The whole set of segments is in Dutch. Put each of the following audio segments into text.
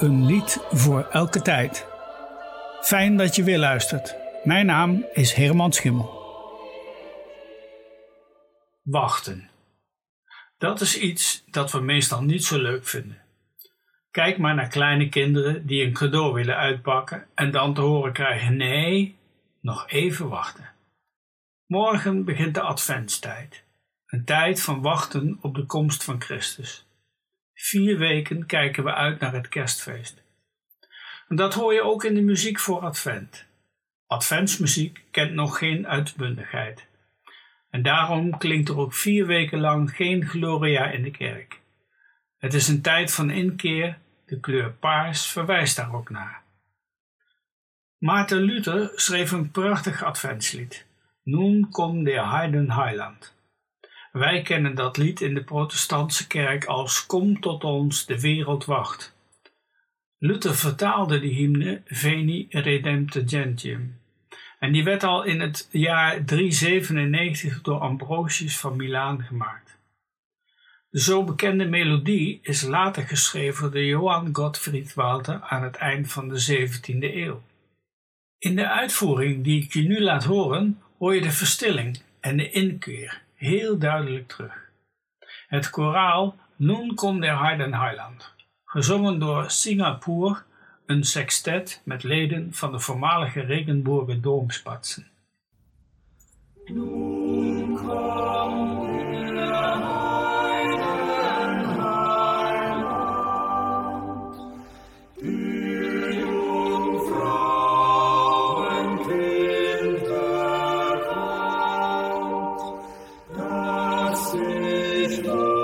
Een lied voor elke tijd. Fijn dat je weer luistert. Mijn naam is Herman Schimmel. Wachten. Dat is iets dat we meestal niet zo leuk vinden. Kijk maar naar kleine kinderen die een cadeau willen uitpakken en dan te horen krijgen: nee, nog even wachten. Morgen begint de adventstijd, een tijd van wachten op de komst van Christus. Vier weken kijken we uit naar het kerstfeest. Dat hoor je ook in de muziek voor Advent. Adventsmuziek kent nog geen uitbundigheid. En daarom klinkt er ook vier weken lang geen Gloria in de kerk. Het is een tijd van inkeer, de kleur paars verwijst daar ook naar. Maarten Luther schreef een prachtig adventslied. Nun kom der Heiden Heiland. Wij kennen dat lied in de protestantse kerk als Kom tot ons, de wereld wacht. Luther vertaalde die hymne Veni Redempte Gentium. En die werd al in het jaar 397 door Ambrosius van Milaan gemaakt. De zo bekende melodie is later geschreven door Johann Gottfried Walter aan het eind van de 17e eeuw. In de uitvoering die ik je nu laat horen, hoor je de verstilling en de inkeer heel duidelijk terug. Het koraal Nun kom der Heiden Heiland, gezongen door Singapur, een sextet met leden van de voormalige Regenbogen Doomspatsen. Amen.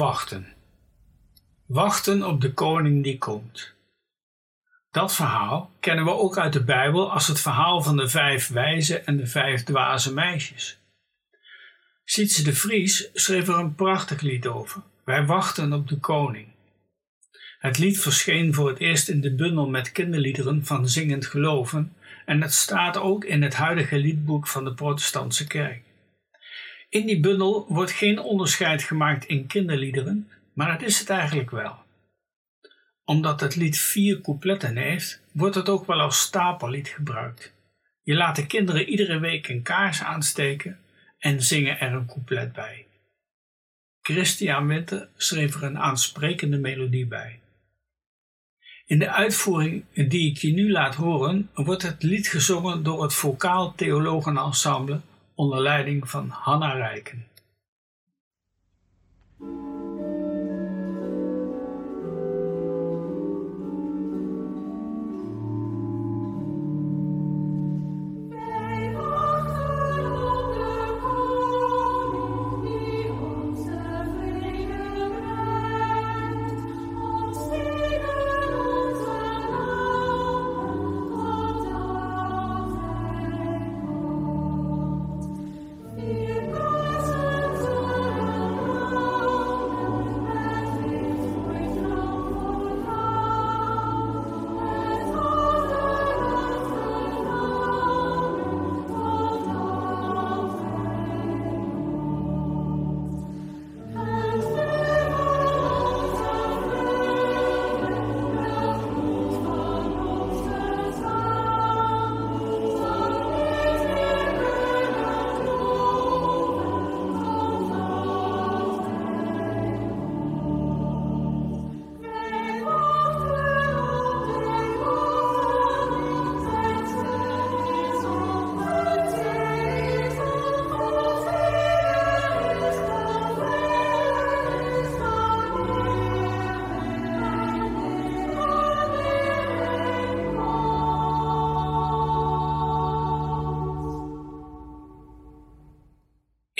Wachten. Wachten op de koning die komt. Dat verhaal kennen we ook uit de Bijbel als het verhaal van de vijf wijze en de vijf dwaze meisjes. Sietse de Vries schreef er een prachtig lied over. Wij wachten op de koning. Het lied verscheen voor het eerst in de bundel met kinderliederen van Zingend Geloven en het staat ook in het huidige liedboek van de Protestantse Kerk. In die bundel wordt geen onderscheid gemaakt in kinderliederen, maar het is het eigenlijk wel. Omdat het lied vier coupletten heeft, wordt het ook wel als stapellied gebruikt. Je laat de kinderen iedere week een kaars aansteken en zingen er een couplet bij. Christian Winter schreef er een aansprekende melodie bij. In de uitvoering die ik je nu laat horen, wordt het lied gezongen door het Vocaal Theologenensemble onder leiding van Hanna Rijken.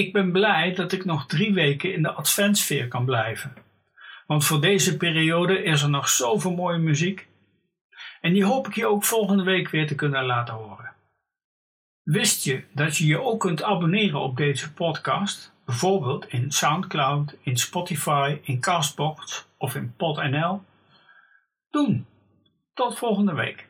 Ik ben blij dat ik nog drie weken in de adventsfeer kan blijven. Want voor deze periode is er nog zoveel mooie muziek. En die hoop ik je ook volgende week weer te kunnen laten horen. Wist je dat je je ook kunt abonneren op deze podcast? Bijvoorbeeld in Soundcloud, in Spotify, in Castbox of in PodNL? Doen. Tot volgende week.